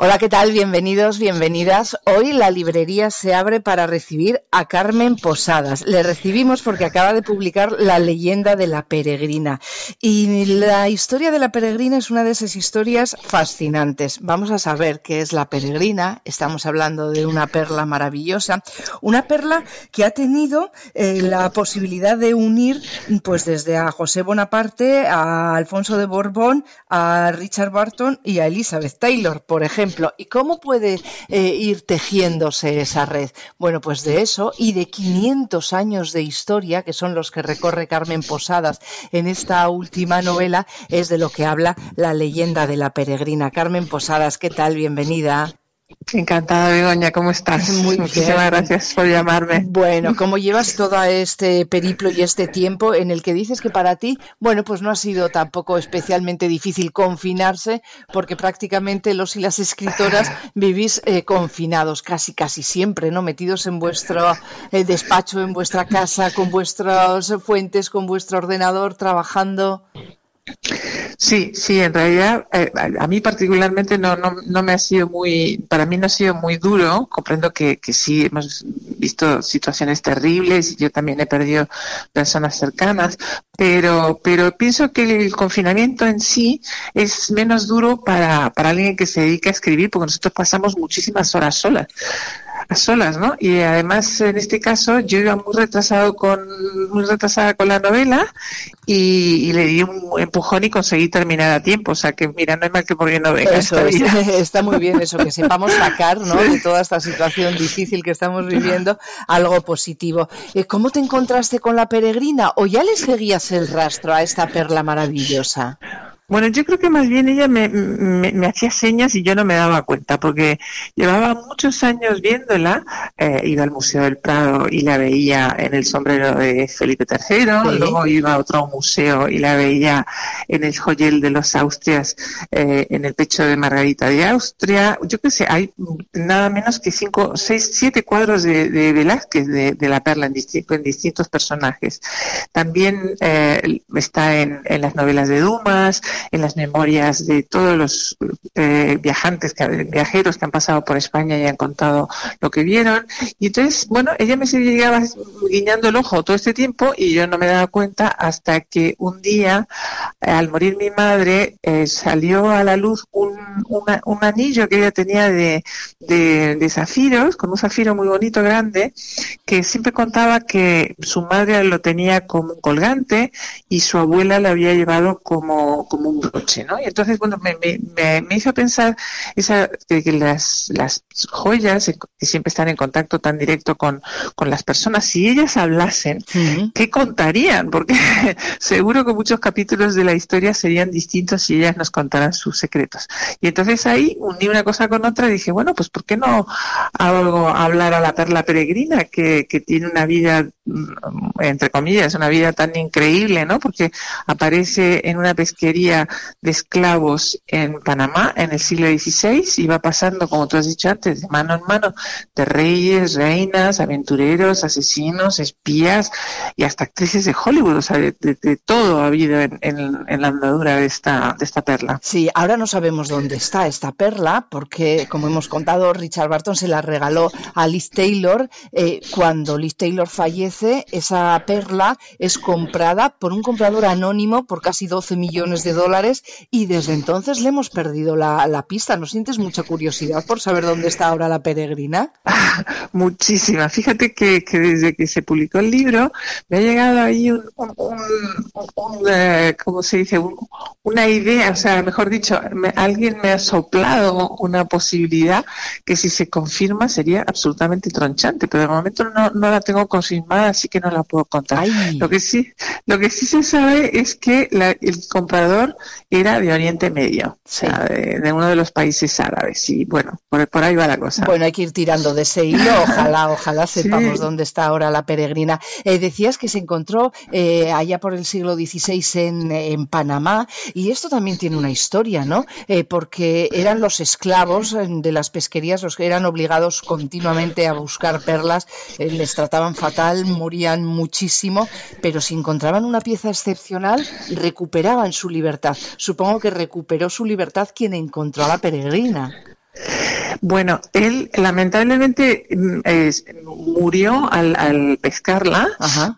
Hola, ¿qué tal? Bienvenidos, bienvenidas. Hoy la librería se abre para recibir a Carmen Posadas. Le recibimos porque acaba de publicar La leyenda de la peregrina. Y la historia de la peregrina es una de esas historias fascinantes. Vamos a saber qué es la peregrina. Estamos hablando de una perla maravillosa. Una perla que ha tenido eh, la posibilidad de unir, pues desde a José Bonaparte, a Alfonso de Borbón, a Richard Barton y a Elizabeth Taylor, por ejemplo ¿Y cómo puede eh, ir tejiéndose esa red? Bueno, pues de eso y de 500 años de historia, que son los que recorre Carmen Posadas en esta última novela, es de lo que habla la leyenda de la peregrina. Carmen Posadas, ¿qué tal? Bienvenida. Encantada, Begoña, ¿cómo estás? Muy Muchísimas gracias por llamarme. Bueno, ¿cómo llevas todo este periplo y este tiempo en el que dices que para ti, bueno, pues no ha sido tampoco especialmente difícil confinarse, porque prácticamente los y las escritoras vivís eh, confinados casi, casi siempre, ¿no? Metidos en vuestro eh, despacho, en vuestra casa, con vuestras fuentes, con vuestro ordenador, trabajando. Sí, sí, en realidad eh, a mí particularmente no, no, no, me ha sido muy, para mí no ha sido muy duro, comprendo que, que sí hemos visto situaciones terribles yo también he perdido personas cercanas, pero, pero pienso que el confinamiento en sí es menos duro para, para alguien que se dedica a escribir porque nosotros pasamos muchísimas horas solas a solas, ¿no? Y además en este caso yo iba muy retrasado con muy retrasada con la novela y, le di un empujón y conseguí terminar a tiempo, o sea que mira, no hay mal que por bien no venga. Eso, está, muy bien eso, que sepamos sacar, ¿no? De toda esta situación difícil que estamos viviendo algo positivo. Eh, ¿Cómo te encontraste con la peregrina o ya le seguías el rastro a esta perla maravillosa? Bueno, yo creo que más bien ella me, me, hacía señas y yo no me daba cuenta, porque llevaba muchos años viéndola, eh, iba al Museo del Prado y la veía en el sombrero de Felipe III, luego iba a otro museo y la veía en el joyel de los Austrias, eh, en el pecho de Margarita de Austria, yo qué sé, hay nada menos que cinco, seis, siete cuadros de, de Velázquez de, la perla en, en distintos personajes. También eh, está en, en las novelas de Dumas, en las memorias de todos los eh, viajantes, que, viajeros que han pasado por España y han contado lo que vieron. Y entonces, bueno, ella me seguía guiñando el ojo todo este tiempo y yo no me daba cuenta hasta que un día, al morir mi madre, eh, salió a la luz un, un anillo que ella tenía de, de, de zafiros, con un zafiro muy bonito, grande, que siempre contaba que su madre lo tenía como un colgante y su abuela lo había llevado como, como un broche, ¿no? Y entonces, bueno, me, me, me hizo pensar esa, que, las, las joyas que siempre están en contacto tan directo con, con las personas, si ellas hablasen, ¿qué contarían? Porque seguro que muchos capítulos de la historia serían distintos si ellas nos contaran sus secretos. Y entonces ahí uní una cosa con otra y dije, bueno, pues ¿por qué no hago hablar a la perla peregrina que, que tiene una vida, mm, entre comillas, una vida tan increíble, ¿no? Porque aparece en una pesquería de esclavos en Panamá en el siglo XVI va pasando, como tú has dicho antes, de mano en mano, de reyes, reinas, aventureros, asesinos, espías y hasta actrices de Hollywood. O sea, de, todo ha habido en, la andadura de esta, de esta perla. Sí, ahora no sabemos dónde está esta perla porque, como hemos contado, Richard Barton se la regaló a Liz Taylor. Eh, cuando Liz Taylor fallece, esa perla es comprada por un comprador anónimo por casi 12 millones de dólares y desde entonces le hemos perdido la, pista. ¿No sientes mucha curiosidad por saber dónde está ahora la peregrina? Muchísima. Fíjate que, desde que se publicó el libro me ha llegado ahí un, un, un, eh, ¿cómo se dice? Un, una idea, o sea, mejor dicho, alguien me ha soplado una posibilidad que si se confirma sería absolutamente tronchante, pero de momento no, no la tengo confirmada, así que no la puedo contar. Lo que sí, lo que sí se sabe es que el comprador era de Oriente Medio, o sea, de, uno de los países árabes, y bueno, por, ahí va la cosa. Bueno, hay que ir tirando de ese hilo, ojalá, ojalá sepamos dónde está ahora la peregrina. Eh, decías que se encontró eh, allá por el siglo XVI en, en Panamá, y esto también tiene una historia, ¿no? Eh, porque eran los esclavos de las pesquerías los que eran obligados continuamente a buscar perlas, les trataban fatal, morían muchísimo, pero si encontraban una pieza excepcional, recuperaban su libertad. Supongo que recuperó su libertad quien encontró a la peregrina. Bueno, él lamentablemente mm, murió al, pescarla,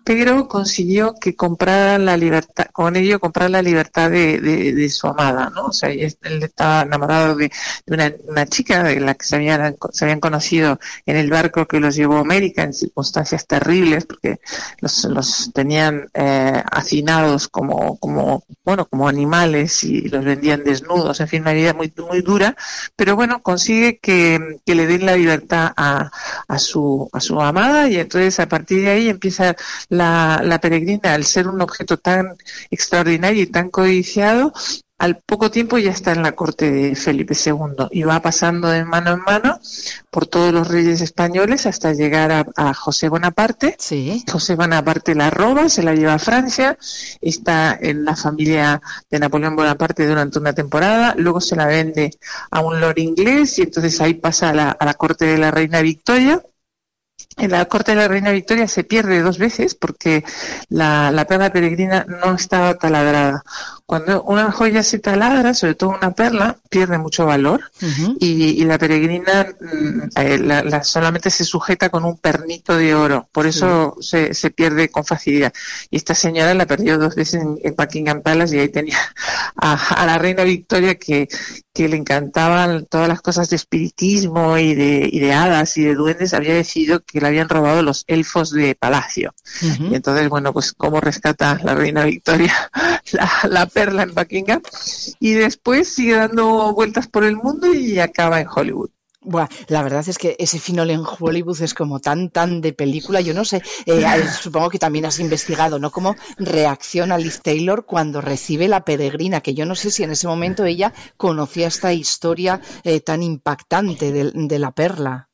pero consiguió que comprara la libertad, con ello comprar la libertad de, su amada, ¿no? O sea, él estaba enamorado de, una, chica de la que se habían, se habían conocido en el barco que los llevó a América en circunstancias terribles, porque los, los tenían eh, hacinados como, como, bueno, como animales y los vendían desnudos, en fin, una vida muy, muy dura, pero bueno, consigue que que, le den la libertad a, a, su, a su amada y entonces a partir de ahí empieza la, la peregrina al ser un objeto tan extraordinario y tan codiciado al poco tiempo ya está en la corte de Felipe II y va pasando de mano en mano por todos los reyes españoles hasta llegar a, José Bonaparte. Sí. José Bonaparte la roba, se la lleva a Francia, está en la familia de Napoleón Bonaparte durante una temporada, luego se la vende a un lord inglés y entonces ahí pasa a la, a la corte de la reina Victoria en la corte de la reina Victoria se pierde dos veces porque la, la, perla peregrina no estaba taladrada. Cuando una joya se taladra, sobre todo una perla, pierde mucho valor y, la peregrina mm, eh, la, solamente se sujeta con un pernito de oro. Por eso se, se, pierde con facilidad. Y esta señora la perdió dos veces en, en Buckingham Palace y ahí tenía a, a la reina Victoria que, que le encantaban todas las cosas de espiritismo y de, y de hadas y de duendes, había decidido que le habían robado los elfos de palacio. Y entonces, bueno, pues cómo rescata la reina Victoria la, perla en Buckingham. Y después sigue dando vueltas por el mundo y acaba en Hollywood. Buah, la verdad es que ese final en Hollywood es como tan, tan de película. Yo no sé, eh, supongo que también has investigado, ¿no? Cómo reacciona Liz Taylor cuando recibe la peregrina, que yo no sé si en ese momento ella conocía esta historia eh, tan impactante de la perla.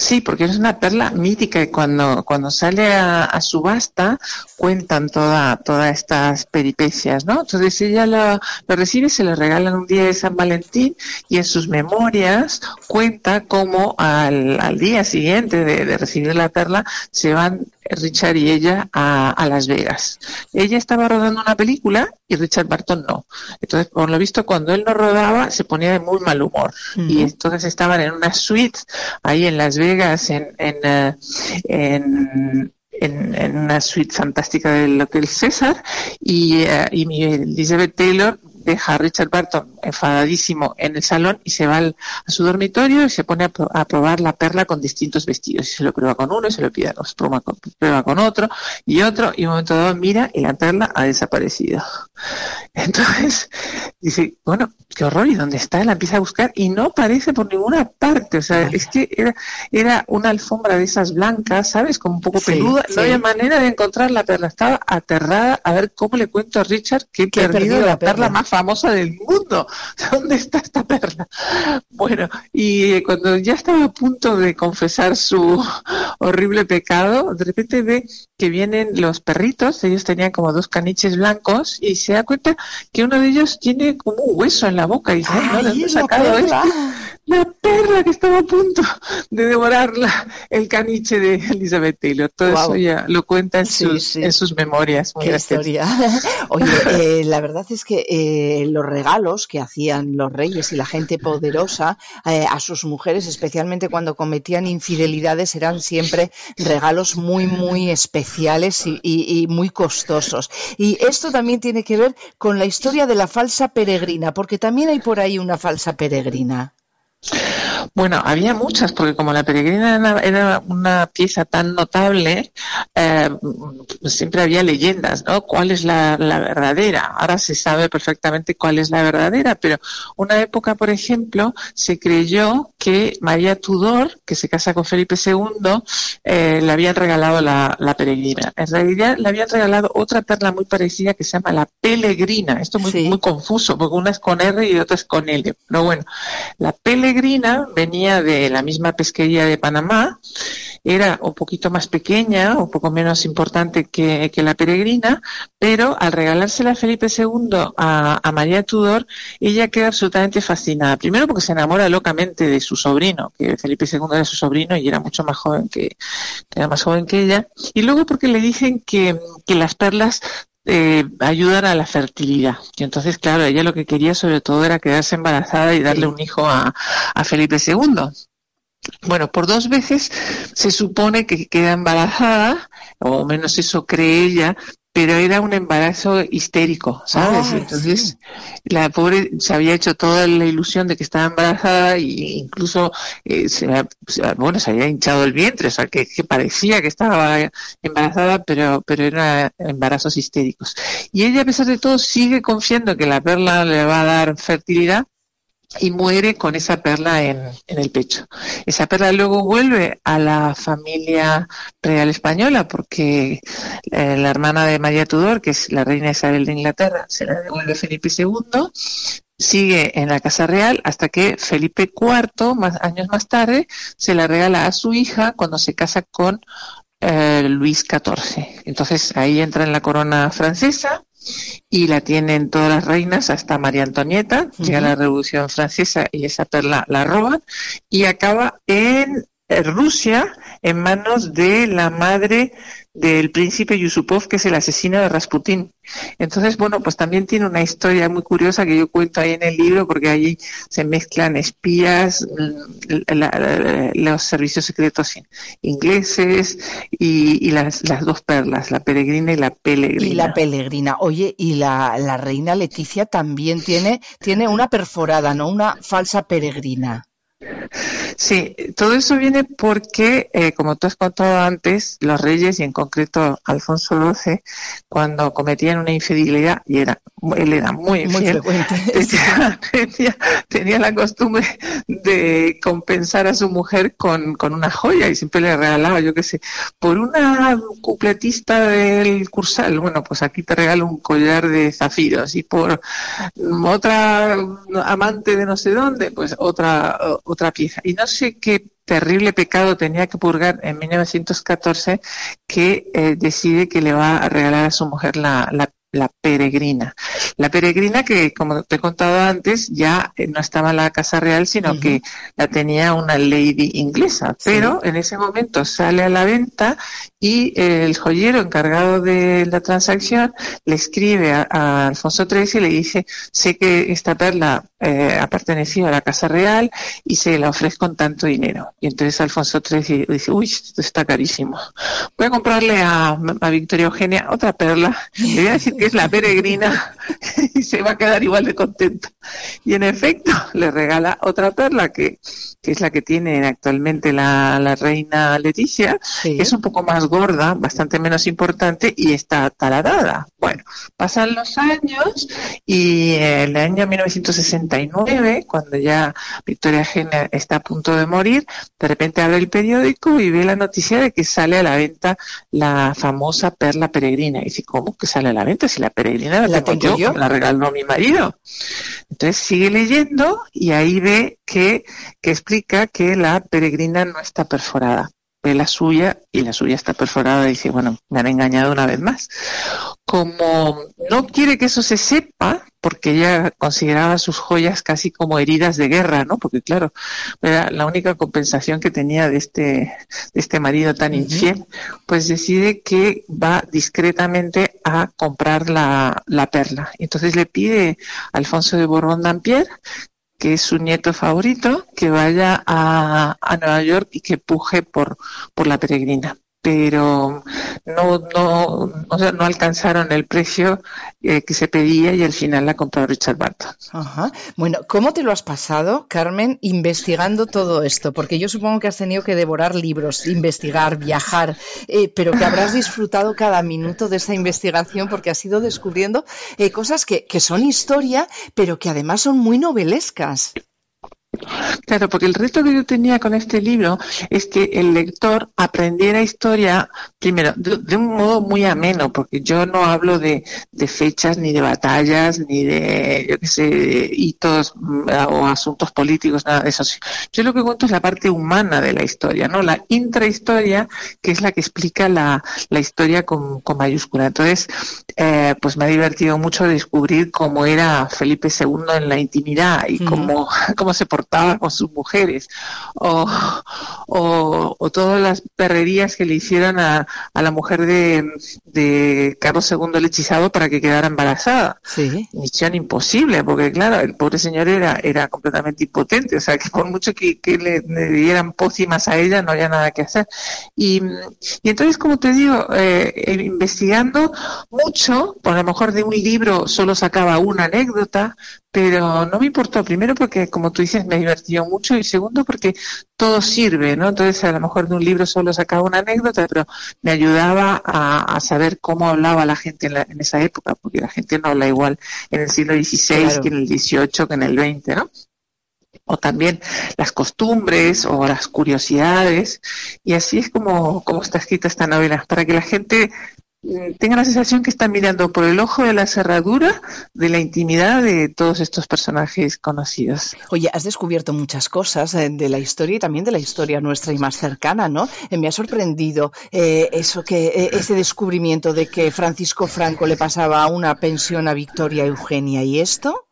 Sí, porque es una perla mítica y cuando, cuando sale a, subasta cuentan toda, todas estas peripecias, ¿no? Entonces ella lo, recibe, se lo regalan un día de San Valentín y en sus memorias cuenta cómo al, al día siguiente de recibir la perla se van Richard y ella a, Las Vegas. Ella estaba rodando una película y Richard Barton no. Entonces, por lo visto, cuando él no rodaba, se ponía de muy mal humor. Y entonces estaban en una suite ahí en Las Vegas, en, en, eh, en en, una suite fantástica del Hotel César y, uh, y Elizabeth Taylor deja a Richard Barton enfadadísimo en el salón y se va a su dormitorio y se pone a, probar la perla con distintos vestidos. Y se lo prueba con uno y se lo pide, prueba con, prueba con otro y otro y un momento dado mira y la perla ha desaparecido. Entonces dice, bueno, qué horror, ¿y dónde está? La empieza a buscar y no aparece por ninguna parte. O sea, es que era, era una alfombra de esas blancas, ¿sabes? Como un poco peluda. No había manera de encontrar la perla. Estaba aterrada a ver cómo le cuento a Richard que he perdido, la perla más famosa del mundo. ¿Dónde está esta perla? Bueno, y cuando ya estaba a punto de confesar su horrible pecado, de repente ve que vienen los perritos, ellos tenían como dos caniches blancos, y se da cuenta que uno de ellos tiene como un hueso en la boca y dice, ¿de dónde sacado esto? La perla que estaba a punto de devorarla, el caniche de Elizabeth Taylor. Todo eso ya lo cuenta en, sus, en sus memorias. Qué historia. Oye, eh, la verdad es que eh, los regalos que hacían los reyes y la gente poderosa eh, a sus mujeres, especialmente cuando cometían infidelidades, eran siempre regalos muy, muy especiales y, y muy costosos. Y esto también tiene que ver con la historia de la falsa peregrina, porque también hay por ahí una falsa peregrina. Bueno, había muchas, porque como la peregrina era una pieza tan notable, eh, siempre había leyendas, ¿no? ¿Cuál es la, verdadera? Ahora se sabe perfectamente cuál es la verdadera, pero una época, por ejemplo, se creyó que María Tudor, que se casa con Felipe II, eh, le habían regalado la, peregrina. En realidad le habían regalado otra perla muy parecida que se llama la Pelegrina. Esto es muy, muy confuso, porque una es con R y otra es con L. Pero bueno, la Pelegrina venía de la misma pesquería de Panamá, era un poquito más pequeña, un poco menos importante que, la peregrina, pero al regalársela Felipe II a, María Tudor, ella queda absolutamente fascinada. Primero porque se enamora locamente de su sobrino, que Felipe II era su sobrino y era mucho más joven que, era más joven que ella, y luego porque le dicen que, las perlas eh, ayudan a la fertilidad. Y entonces, claro, ella lo que quería sobre todo era quedarse embarazada y darle un hijo a, a Felipe II. Bueno, por dos veces se supone que queda embarazada, o menos eso cree ella, pero era un embarazo histérico, ¿sabes? Ah, Entonces, la pobre se había hecho toda la ilusión de que estaba embarazada e incluso eh, se, bueno, se había hinchado el vientre, o sea, que, que, parecía que estaba embarazada, pero, pero eran embarazos histéricos. Y ella, a pesar de todo, sigue confiando que la perla le va a dar fertilidad y muere con esa perla en, el pecho. Esa perla luego vuelve a la familia real española porque eh, la hermana de María Tudor, que es la reina Isabel de Inglaterra, se la devuelve Felipe II, sigue en la Casa Real hasta que Felipe IV, más años más tarde, se la regala a su hija cuando se casa con eh, Luis XIV. Entonces ahí entra en la corona francesa y la tienen todas las reinas hasta María Antonieta, llega la Revolución Francesa y esa perla la roban. Y acaba en Rusia en manos de la madre del príncipe Yusupov, que es el asesino de Rasputín. Entonces, bueno, pues también tiene una historia muy curiosa que yo cuento ahí en el libro, porque allí se mezclan espías, mm, los servicios secretos ingleses y, las, dos perlas, la peregrina y la pelegrina. Y la peregrina. Oye, y la, la reina Leticia también tiene, tiene una perforada, ¿no? Una falsa peregrina. Sí, todo eso viene porque, eh, como tú has contado antes, los reyes y en concreto Alfonso XII, cuando cometían una infidelidad, y era, él era muy infiel, tenía, la costumbre de compensar a su mujer con, con una joya y siempre le regalaba, yo qué sé, por una cupletista del Cursal, bueno, pues aquí te regalo un collar de zafiros y por otra amante de no sé dónde, pues otra otra pieza. Y no sé qué terrible pecado tenía que purgar en 1914 que eh, decide que le va a regalar a su mujer la, la la peregrina. La peregrina que, como te he contado antes, ya eh, no estaba en la Casa Real, sino que la tenía una lady inglesa. Pero en ese momento sale a la venta y el joyero encargado de la transacción le escribe a, Alfonso XIII y le dice, sé que esta perla eh, ha pertenecido a la Casa Real y se la ofrezco con tanto dinero. Y entonces Alfonso XIII dice, uy, esto está carísimo. Voy a comprarle a, a Victoria Eugenia otra perla. Le voy a decir que es la peregrina y se va a quedar igual de contenta. Y en efecto, le regala otra perla que, que es la que tiene actualmente la, la reina Leticia, que es un poco más gorda, bastante menos importante y está taladada. Bueno, pasan los años y el año 1969, cuando ya Victoria Eugenia está a punto de morir, de repente abre el periódico y ve la noticia de que sale a la venta la famosa perla peregrina. Y dice, ¿cómo que sale a la venta? Si la peregrina la, tengo, yo, la regaló mi marido. Entonces sigue leyendo y ahí ve que, que explica que la peregrina no está perforada ve la suya y la suya está perforada y dice, bueno, me han engañado una vez más. Como no quiere que eso se sepa, porque ella consideraba sus joyas casi como heridas de guerra, ¿no? Porque claro, era la única compensación que tenía de este, de este marido tan infiel, pues decide que va discretamente a comprar la, la perla. Entonces le pide a Alfonso de Borbón Dampierre que es su nieto favorito, que vaya a, a Nueva York y que puje por, por la peregrina. Pero no, no, o sea, no alcanzaron el precio eh, que se pedía y al final la compró Richard Barton. Ajá. Bueno, ¿cómo te lo has pasado, Carmen, investigando todo esto? Porque yo supongo que has tenido que devorar libros, investigar, viajar, eh, pero que habrás disfrutado cada minuto de esa investigación porque has ido descubriendo eh, cosas que, que son historia, pero que además son muy novelescas. Claro, porque el reto que yo tenía con este libro es que el lector aprendiera historia, primero, de, un modo muy ameno, porque yo no hablo de, fechas, ni de batallas, ni de, yo qué sé, hitos mm, o asuntos políticos, nada de eso. Yo lo que cuento es la parte humana de la historia, ¿no? La intrahistoria, que es la que explica la, historia con, mayúscula. Entonces, eh, pues me ha divertido mucho descubrir cómo era Felipe II en la intimidad y cómo, cómo se portaba con sus mujeres, o, o, todas las perrerías que le hicieron a, a la mujer de, de, Carlos II el hechizado para que quedara embarazada. Sí. Misión imposible, porque claro, el pobre señor era, era completamente impotente, o sea que por mucho que, le, dieran pócimas a ella no había nada que hacer. Y, y entonces, como te digo, eh, investigando mucho, por lo mejor de un libro solo sacaba una anécdota, pero no me importó, primero porque, como tú dices, me divertió mucho y segundo porque todo sirve, ¿no? Entonces, a lo mejor de un libro solo sacaba una anécdota, pero me ayudaba a, saber cómo hablaba la gente en, esa época, porque la gente no habla igual en el siglo XVI que en el XVIII, que en el XX, ¿no? o también las costumbres o las curiosidades y así es como, como está escrita esta novela para que la gente tenga la sensación que está mirando por el ojo de la cerradura de la intimidad de todos estos personajes conocidos. Oye, has descubierto muchas cosas eh, de la historia y también de la historia nuestra y más cercana, ¿no? Eh, me ha sorprendido eh, eso que ese descubrimiento de que Francisco Franco le pasaba una pensión a Victoria Eugenia y esto.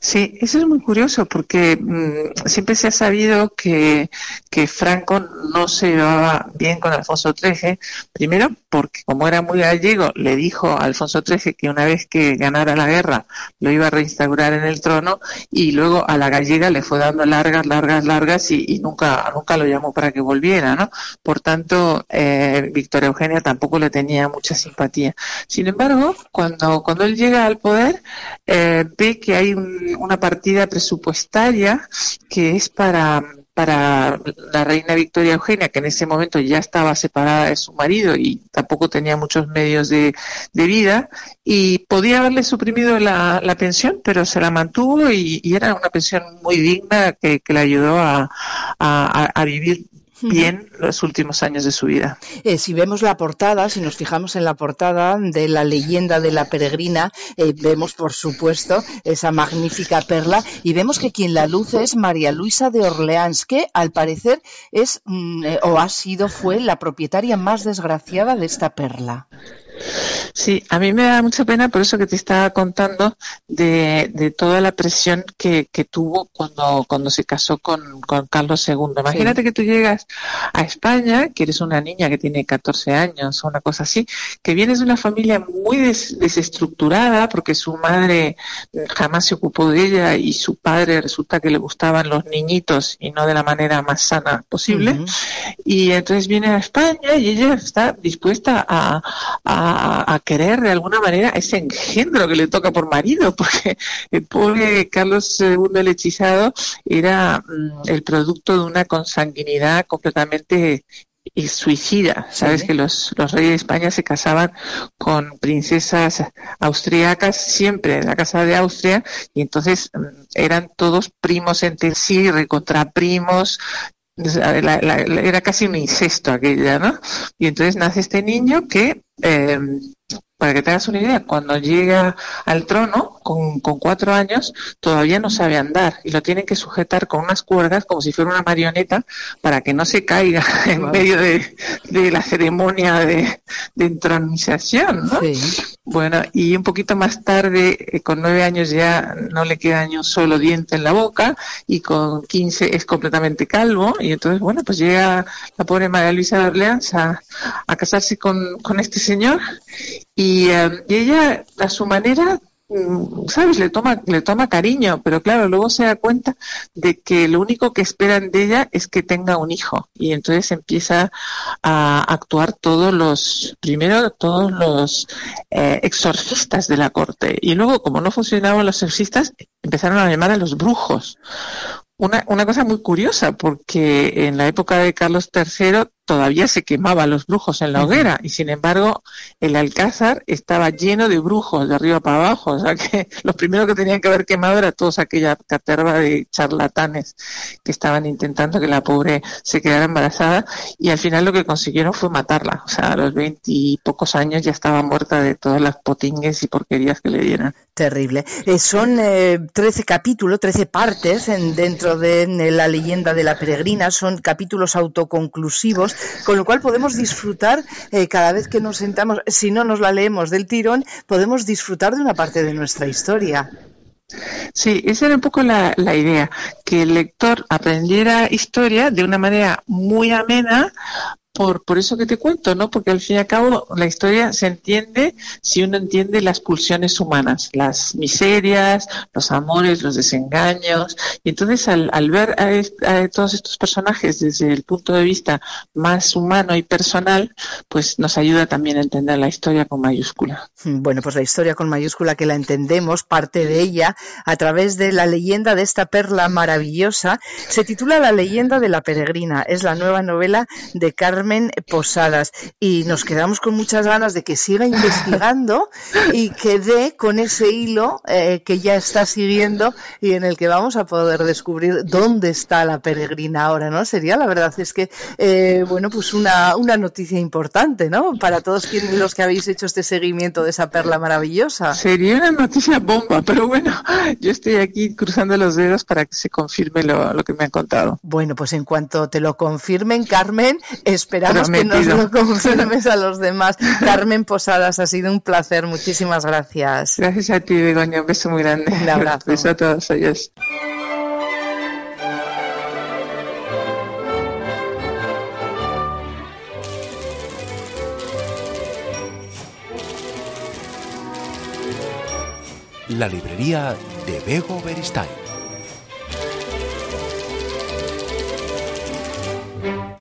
Sí, eso es muy curioso porque mm, siempre se ha sabido que, que, Franco no se llevaba bien con Alfonso XIII, primero porque como era muy gallego, le dijo a Alfonso XIII que una vez que ganara la guerra lo iba a reinstaurar en el trono y luego a la gallega le fue dando largas, largas, largas y, nunca, nunca lo llamó para que volviera, ¿no? Por tanto, eh, Victoria Eugenia tampoco le tenía mucha simpatía. Sin embargo, cuando, cuando él llega al poder, eh, ve que hay una partida presupuestaria que es para para la reina Victoria Eugenia, que en ese momento ya estaba separada de su marido y tampoco tenía muchos medios de, vida, y podía haberle suprimido la, pensión, pero se la mantuvo y, era una pensión muy digna que, le ayudó a, a vivir bien los últimos años de su vida. Eh, si vemos la portada, si nos fijamos en la portada de la leyenda de la peregrina, eh, vemos por supuesto esa magnífica perla y vemos que quien la luce es María Luisa de Orleans, que al parecer es mm, eh, o ha sido, fue la propietaria más desgraciada de esta perla. Sí, a mí me da mucha pena por eso que te estaba contando de, de toda la presión que, que, tuvo cuando, cuando se casó con, con Carlos II. Imagínate que tú llegas a España, que eres una niña que tiene 14 años o una cosa así, que vienes de una familia muy desestructurada porque su madre jamás se ocupó de ella y su padre resulta que le gustaban los niñitos y no de la manera más sana posible. Y entonces viene a España y ella está dispuesta a a, querer de alguna manera ese engendro que le toca por marido, porque el pobre Carlos II el hechizado era mm, el producto de una consanguinidad completamente suicida. Sabes que los, los reyes de España se casaban con princesas austriacas siempre en la casa de Austria y entonces mm, eran todos primos entre sí, recontraprimos, era casi un incesto aquella, ¿no? Y entonces nace este niño que eh, para que te hagas una idea, cuando llega al trono, con, cuatro años, todavía no sabe andar y lo tienen que sujetar con unas cuerdas como si fuera una marioneta para que no se caiga en medio de, la ceremonia de, entronización, ¿no? Bueno, y un poquito más tarde, eh, con nueve años ya no le queda ni un solo diente en la boca y con quince es completamente calvo y entonces, bueno, pues llega la pobre María Luisa de Orleans a, casarse con, con este señor y, eh, y ella, a su manera, mm, ¿sabes? Le toma, le toma cariño, pero claro, luego se da cuenta de que lo único que esperan de ella es que tenga un hijo. Y entonces empieza a actuar todos los, primero todos los eh, exorcistas de la corte. Y luego, como no funcionaban los exorcistas, empezaron a llamar a los brujos. Una, una cosa muy curiosa, porque en la época de Carlos III todavía se quemaba los brujos en la hoguera y sin embargo el alcázar estaba lleno de brujos de arriba para abajo, o sea que lo primero que tenían que haber quemado era toda aquella caterva de charlatanes que estaban intentando que la pobre se quedara embarazada y al final lo que consiguieron fue matarla, o sea a los veintipocos años ya estaba muerta de todas las potingues y porquerías que le dieran. Terrible. Eh, son eh, 13 capítulos, 13 partes en, dentro de en la leyenda de la peregrina, son capítulos autoconclusivos con lo cual podemos disfrutar eh, cada vez que nos sentamos, si no nos la leemos del tirón, podemos disfrutar de una parte de nuestra historia. Sí, esa era un poco la, la, idea, que el lector aprendiera historia de una manera muy amena, por, por eso que te cuento, ¿no? Porque al fin y al cabo la historia se entiende si uno entiende las pulsiones humanas, las miserias, los amores, los desengaños. Y entonces al, al ver a, a, todos estos personajes desde el punto de vista más humano y personal, pues nos ayuda también a entender la historia con mayúscula. Bueno, pues la historia con mayúscula que la entendemos, parte de ella, a través de la leyenda de esta perla maravillosa, se titula La leyenda de la peregrina. Es la nueva novela de Carmen Carmen Posadas y nos quedamos con muchas ganas de que siga investigando y que dé con ese hilo eh, que ya está siguiendo y en el que vamos a poder descubrir dónde está la peregrina ahora, ¿no? Sería la verdad es que, eh, bueno, pues una, una noticia importante, ¿no? Para todos quienes, los que habéis hecho este seguimiento de esa perla maravillosa. Sería una noticia bomba, pero bueno, yo estoy aquí cruzando los dedos para que se confirme lo, lo que me han contado. Bueno, pues en cuanto te lo confirmen, Carmen, espero Esperamos Prometido. que nos lo confirmes a los demás. Carmen Posadas, ha sido un placer. Muchísimas gracias. Gracias a ti, Begoña. Un beso muy grande. Un abrazo. Un beso a todos. Adiós. La librería de Bego Beristain.